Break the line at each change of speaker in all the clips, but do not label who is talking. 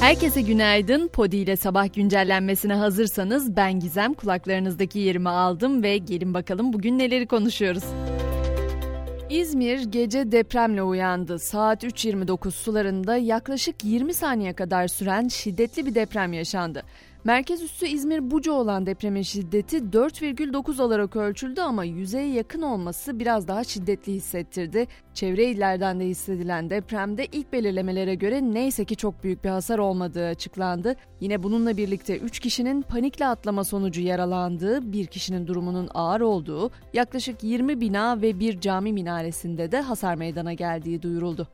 Herkese günaydın. Podi ile sabah güncellenmesine hazırsanız ben Gizem kulaklarınızdaki yerimi aldım ve gelin bakalım bugün neleri konuşuyoruz. İzmir gece depremle uyandı. Saat 3.29 sularında yaklaşık 20 saniye kadar süren şiddetli bir deprem yaşandı. Merkez üssü İzmir Buca olan depremin şiddeti 4,9 olarak ölçüldü ama yüzeye yakın olması biraz daha şiddetli hissettirdi. Çevre illerden de hissedilen depremde ilk belirlemelere göre neyse ki çok büyük bir hasar olmadığı açıklandı. Yine bununla birlikte 3 kişinin panikle atlama sonucu yaralandığı, bir kişinin durumunun ağır olduğu, yaklaşık 20 bina ve bir cami minaresinde de hasar meydana geldiği duyuruldu.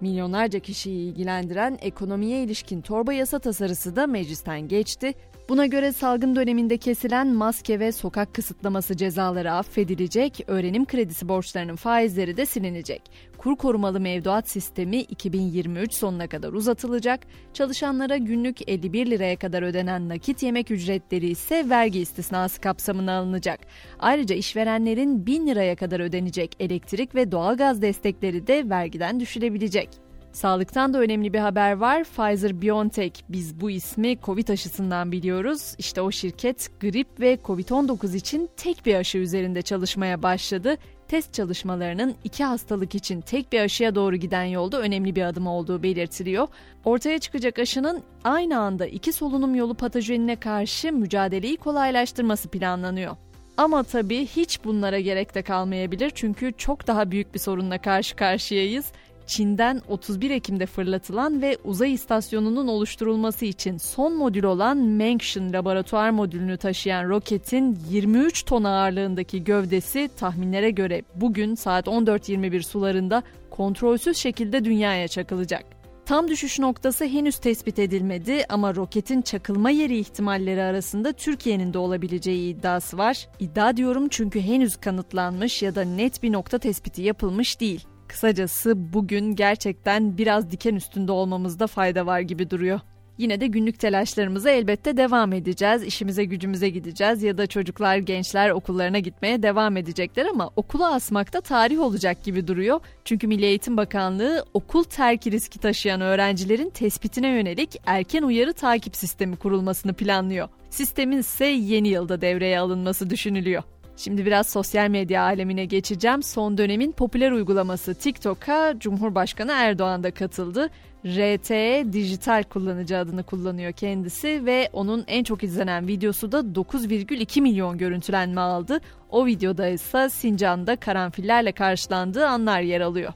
Milyonlarca kişiyi ilgilendiren ekonomiye ilişkin torba yasa tasarısı da meclisten geçti. Buna göre salgın döneminde kesilen maske ve sokak kısıtlaması cezaları affedilecek, öğrenim kredisi borçlarının faizleri de silinecek. Kur korumalı mevduat sistemi 2023 sonuna kadar uzatılacak. Çalışanlara günlük 51 liraya kadar ödenen nakit yemek ücretleri ise vergi istisnası kapsamına alınacak. Ayrıca işverenlerin 1000 liraya kadar ödenecek elektrik ve doğalgaz destekleri de vergiden düşülebilecek. Sağlıktan da önemli bir haber var. Pfizer-BioNTech biz bu ismi Covid aşısından biliyoruz. İşte o şirket grip ve Covid-19 için tek bir aşı üzerinde çalışmaya başladı. Test çalışmalarının iki hastalık için tek bir aşıya doğru giden yolda önemli bir adım olduğu belirtiliyor. Ortaya çıkacak aşının aynı anda iki solunum yolu patojenine karşı mücadeleyi kolaylaştırması planlanıyor. Ama tabii hiç bunlara gerek de kalmayabilir çünkü çok daha büyük bir sorunla karşı karşıyayız. Çin'den 31 Ekim'de fırlatılan ve uzay istasyonunun oluşturulması için son modül olan Mengshan laboratuvar modülünü taşıyan roketin 23 ton ağırlığındaki gövdesi tahminlere göre bugün saat 14.21 sularında kontrolsüz şekilde dünyaya çakılacak. Tam düşüş noktası henüz tespit edilmedi ama roketin çakılma yeri ihtimalleri arasında Türkiye'nin de olabileceği iddiası var. İddia diyorum çünkü henüz kanıtlanmış ya da net bir nokta tespiti yapılmış değil. Kısacası bugün gerçekten biraz diken üstünde olmamızda fayda var gibi duruyor. Yine de günlük telaşlarımıza elbette devam edeceğiz. İşimize gücümüze gideceğiz ya da çocuklar, gençler okullarına gitmeye devam edecekler ama okula asmakta tarih olacak gibi duruyor. Çünkü Milli Eğitim Bakanlığı okul terki riski taşıyan öğrencilerin tespitine yönelik erken uyarı takip sistemi kurulmasını planlıyor. Sistemin ise yeni yılda devreye alınması düşünülüyor. Şimdi biraz sosyal medya alemine geçeceğim. Son dönemin popüler uygulaması TikTok'a Cumhurbaşkanı Erdoğan da katıldı. RT dijital kullanıcı adını kullanıyor kendisi ve onun en çok izlenen videosu da 9,2 milyon görüntülenme aldı. O videoda ise Sincan'da karanfillerle karşılandığı anlar yer alıyor.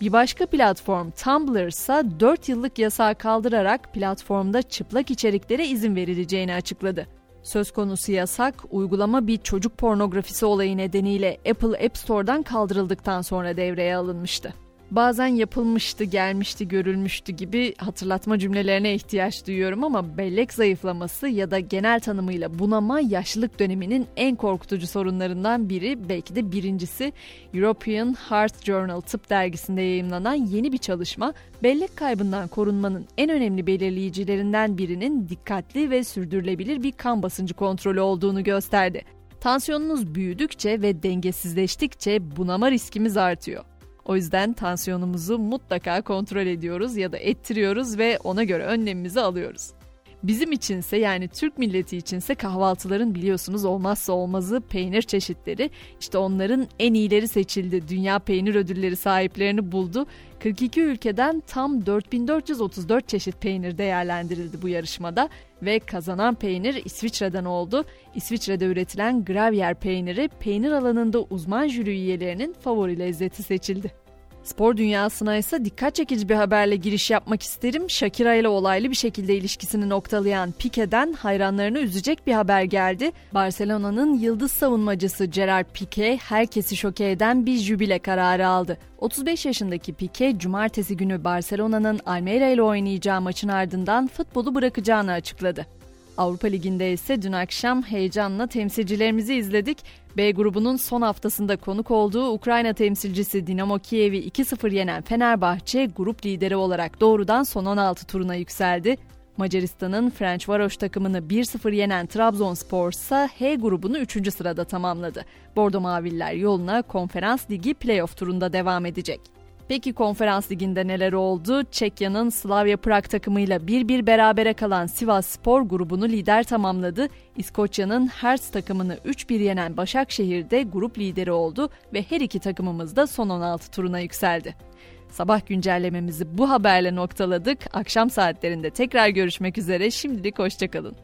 Bir başka platform Tumblr ise 4 yıllık yasağı kaldırarak platformda çıplak içeriklere izin verileceğini açıkladı. Söz konusu yasak, uygulama bir çocuk pornografisi olayı nedeniyle Apple App Store'dan kaldırıldıktan sonra devreye alınmıştı bazen yapılmıştı, gelmişti, görülmüştü gibi hatırlatma cümlelerine ihtiyaç duyuyorum ama bellek zayıflaması ya da genel tanımıyla bunama yaşlılık döneminin en korkutucu sorunlarından biri belki de birincisi European Heart Journal tıp dergisinde yayımlanan yeni bir çalışma bellek kaybından korunmanın en önemli belirleyicilerinden birinin dikkatli ve sürdürülebilir bir kan basıncı kontrolü olduğunu gösterdi. Tansiyonunuz büyüdükçe ve dengesizleştikçe bunama riskimiz artıyor. O yüzden tansiyonumuzu mutlaka kontrol ediyoruz ya da ettiriyoruz ve ona göre önlemimizi alıyoruz. Bizim içinse yani Türk milleti içinse kahvaltıların biliyorsunuz olmazsa olmazı peynir çeşitleri. İşte onların en iyileri seçildi. Dünya peynir ödülleri sahiplerini buldu. 42 ülkeden tam 4434 çeşit peynir değerlendirildi bu yarışmada ve kazanan peynir İsviçre'den oldu. İsviçre'de üretilen Gruyère peyniri peynir alanında uzman jüri üyelerinin favori lezzeti seçildi. Spor dünyasına ise dikkat çekici bir haberle giriş yapmak isterim. Shakira ile olaylı bir şekilde ilişkisini noktalayan Pique'den hayranlarını üzecek bir haber geldi. Barcelona'nın yıldız savunmacısı Gerard Piqué herkesi şoke eden bir jübile kararı aldı. 35 yaşındaki Piqué cumartesi günü Barcelona'nın Almeida ile oynayacağı maçın ardından futbolu bırakacağını açıkladı. Avrupa Ligi'nde ise dün akşam heyecanla temsilcilerimizi izledik. B grubunun son haftasında konuk olduğu Ukrayna temsilcisi Dinamo Kiev'i 2-0 yenen Fenerbahçe grup lideri olarak doğrudan son 16 turuna yükseldi. Macaristan'ın Ferencvaros takımını 1-0 yenen Trabzonspor ise H grubunu 3. sırada tamamladı. Bordo Maviller yoluna Konferans Ligi playoff turunda devam edecek. Peki konferans liginde neler oldu? Çekya'nın Slavia Prag takımıyla bir bir berabere kalan Sivas Spor grubunu lider tamamladı. İskoçya'nın Hertz takımını 3-1 yenen Başakşehir de grup lideri oldu ve her iki takımımız da son 16 turuna yükseldi. Sabah güncellememizi bu haberle noktaladık. Akşam saatlerinde tekrar görüşmek üzere. Şimdilik hoşçakalın.